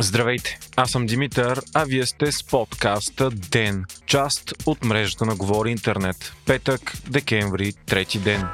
Здравейте, аз съм Димитър, а вие сте с подкаста ДЕН, част от мрежата на Говори Интернет. Петък, декември, трети ден.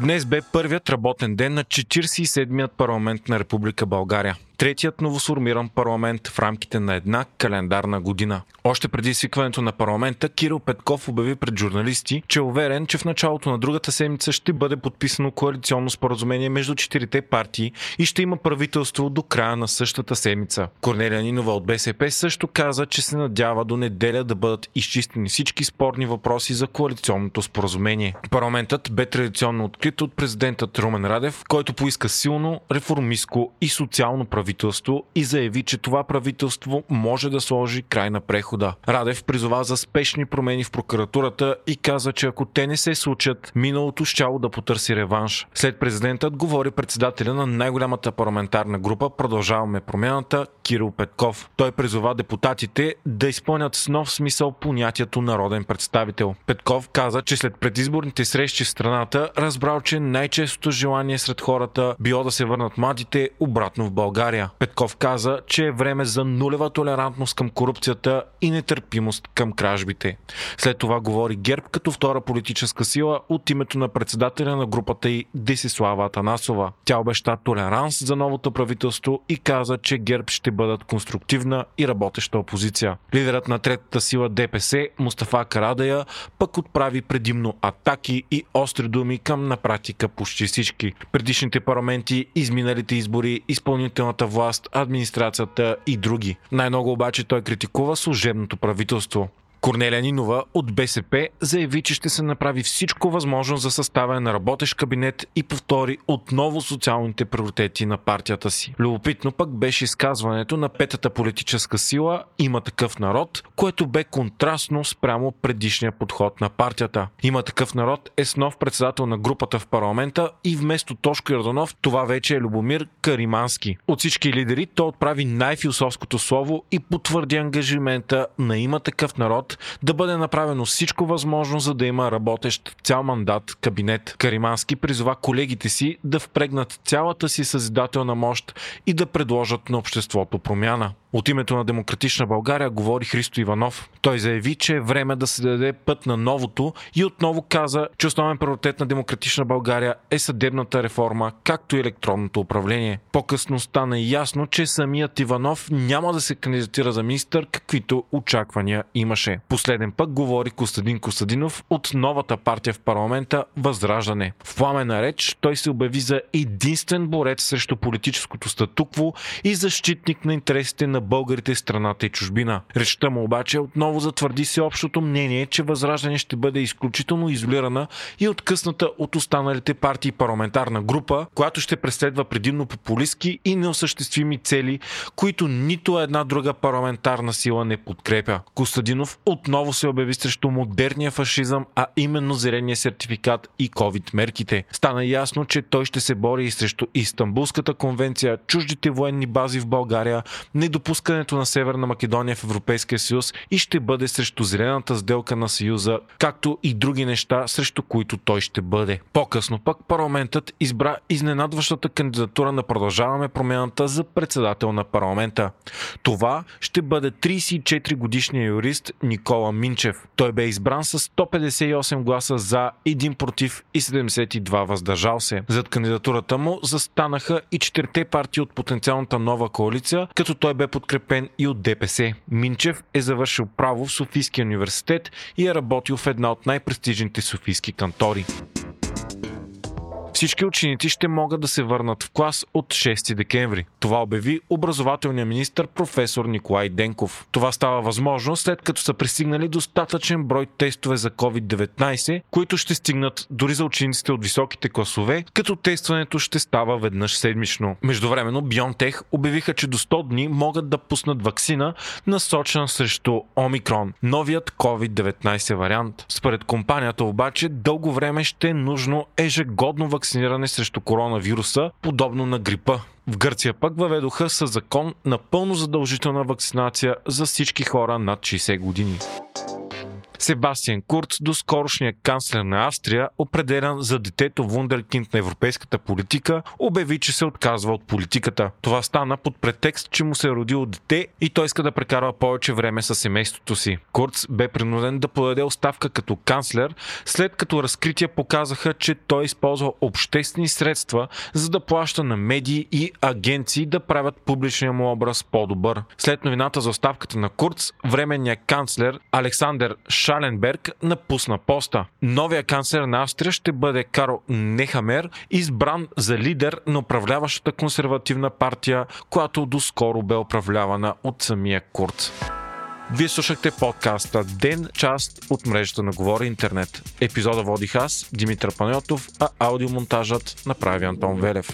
Днес бе първият работен ден на 47-ят парламент на Република България третият новосформиран парламент в рамките на една календарна година. Още преди свикването на парламента, Кирил Петков обяви пред журналисти, че е уверен, че в началото на другата седмица ще бъде подписано коалиционно споразумение между четирите партии и ще има правителство до края на същата седмица. Корнелия Нинова от БСП също каза, че се надява до неделя да бъдат изчистени всички спорни въпроси за коалиционното споразумение. Парламентът бе традиционно открит от президентът Румен Радев, който поиска силно, реформистско и социално правителство правителство и заяви, че това правителство може да сложи край на прехода. Радев призова за спешни промени в прокуратурата и каза, че ако те не се случат, миналото щяло да потърси реванш. След президентът говори председателя на най-голямата парламентарна група Продължаваме промяната Кирил Петков. Той призова депутатите да изпълнят с нов смисъл понятието народен представител. Петков каза, че след предизборните срещи в страната разбрал, че най-честото желание сред хората било да се върнат младите обратно в България. България. Петков каза, че е време за нулева толерантност към корупцията и нетърпимост към кражбите. След това говори ГЕРБ като втора политическа сила от името на председателя на групата и Десислава Атанасова. Тя обеща толеранс за новото правителство и каза, че ГЕРБ ще бъдат конструктивна и работеща опозиция. Лидерът на третата сила ДПС, Мустафа Карадая, пък отправи предимно атаки и остри думи към на практика почти всички. Предишните парламенти, изминалите избори, изпълнителната съдебната власт, администрацията и други. Най-много обаче той критикува служебното правителство. Корнелия Нинова от БСП заяви, че ще се направи всичко възможно за съставяне на работещ кабинет и повтори отново социалните приоритети на партията си. Любопитно пък беше изказването на петата политическа сила Има такъв народ, което бе контрастно спрямо предишния подход на партията. Има такъв народ е с нов председател на групата в парламента и вместо Тошко Ярданов това вече е Любомир Каримански. От всички лидери той отправи най-философското слово и потвърди ангажимента на Има такъв народ да бъде направено всичко възможно, за да има работещ цял мандат кабинет. Каримански призова колегите си да впрегнат цялата си съзидателна мощ и да предложат на обществото промяна. От името на Демократична България говори Христо Иванов. Той заяви, че е време да се даде път на новото и отново каза, че основен приоритет на Демократична България е съдебната реформа, както и електронното управление. По-късно стана ясно, че самият Иванов няма да се кандидатира за министър, каквито очаквания имаше. Последен път говори Костадин Костадинов от новата партия в парламента Възраждане. В пламена реч той се обяви за единствен борец срещу политическото статукво и защитник на интересите на българите страната и чужбина. Речта му обаче отново затвърди се общото мнение, че Възраждане ще бъде изключително изолирана и откъсната от останалите партии парламентарна група, която ще преследва предимно популистски и неосъществими цели, които нито една друга парламентарна сила не подкрепя. Костадинов отново се обяви срещу модерния фашизъм, а именно зеления сертификат и COVID мерките. Стана ясно, че той ще се бори и срещу Истанбулската конвенция, чуждите военни бази в България, недопускането напускането на Северна Македония в Европейския съюз и ще бъде срещу зелената сделка на Съюза, както и други неща, срещу които той ще бъде. По-късно пък парламентът избра изненадващата кандидатура на Продължаваме промяната за председател на парламента. Това ще бъде 34 годишния юрист Никола Минчев. Той бе избран с 158 гласа за, 1 против и 72 въздържал се. Зад кандидатурата му застанаха и четирите партии от потенциалната нова коалиция, като той бе подкрепен и от ДПС. Минчев е завършил право в Софийския университет и е работил в една от най-престижните софийски кантори. Всички ученици ще могат да се върнат в клас от 6 декември. Това обяви образователният министр професор Николай Денков. Това става възможно след като са пристигнали достатъчен брой тестове за COVID-19, които ще стигнат дори за учениците от високите класове, като тестването ще става веднъж седмично. Междувременно BioNTech обявиха, че до 100 дни могат да пуснат вакцина, насочена срещу Омикрон, новият COVID-19 вариант. Според компанията обаче дълго време ще е нужно ежегодно вакцина вакциниране срещу коронавируса, подобно на грипа. В Гърция пък въведоха със закон напълно задължителна вакцинация за всички хора над 60 години. Себастиан Курц, доскорошният канцлер на Австрия, определен за детето вундеркинд на европейската политика, обяви, че се отказва от политиката. Това стана под претекст, че му се е родило дете и той иска да прекарва повече време с семейството си. Курц бе принуден да подаде оставка като канцлер, след като разкрития показаха, че той използва обществени средства, за да плаща на медии и агенции да правят публичния му образ по-добър. След новината за оставката на Курц, временният канцлер Александър Шаленберг напусна поста. Новия канцлер на Австрия ще бъде Карл Нехамер, избран за лидер на управляващата консервативна партия, която доскоро бе управлявана от самия Курц. Вие слушахте подкаста Ден, част от мрежата на Говори Интернет. Епизода водих аз, Димитър Панайотов, а аудиомонтажът направи Антон Велев.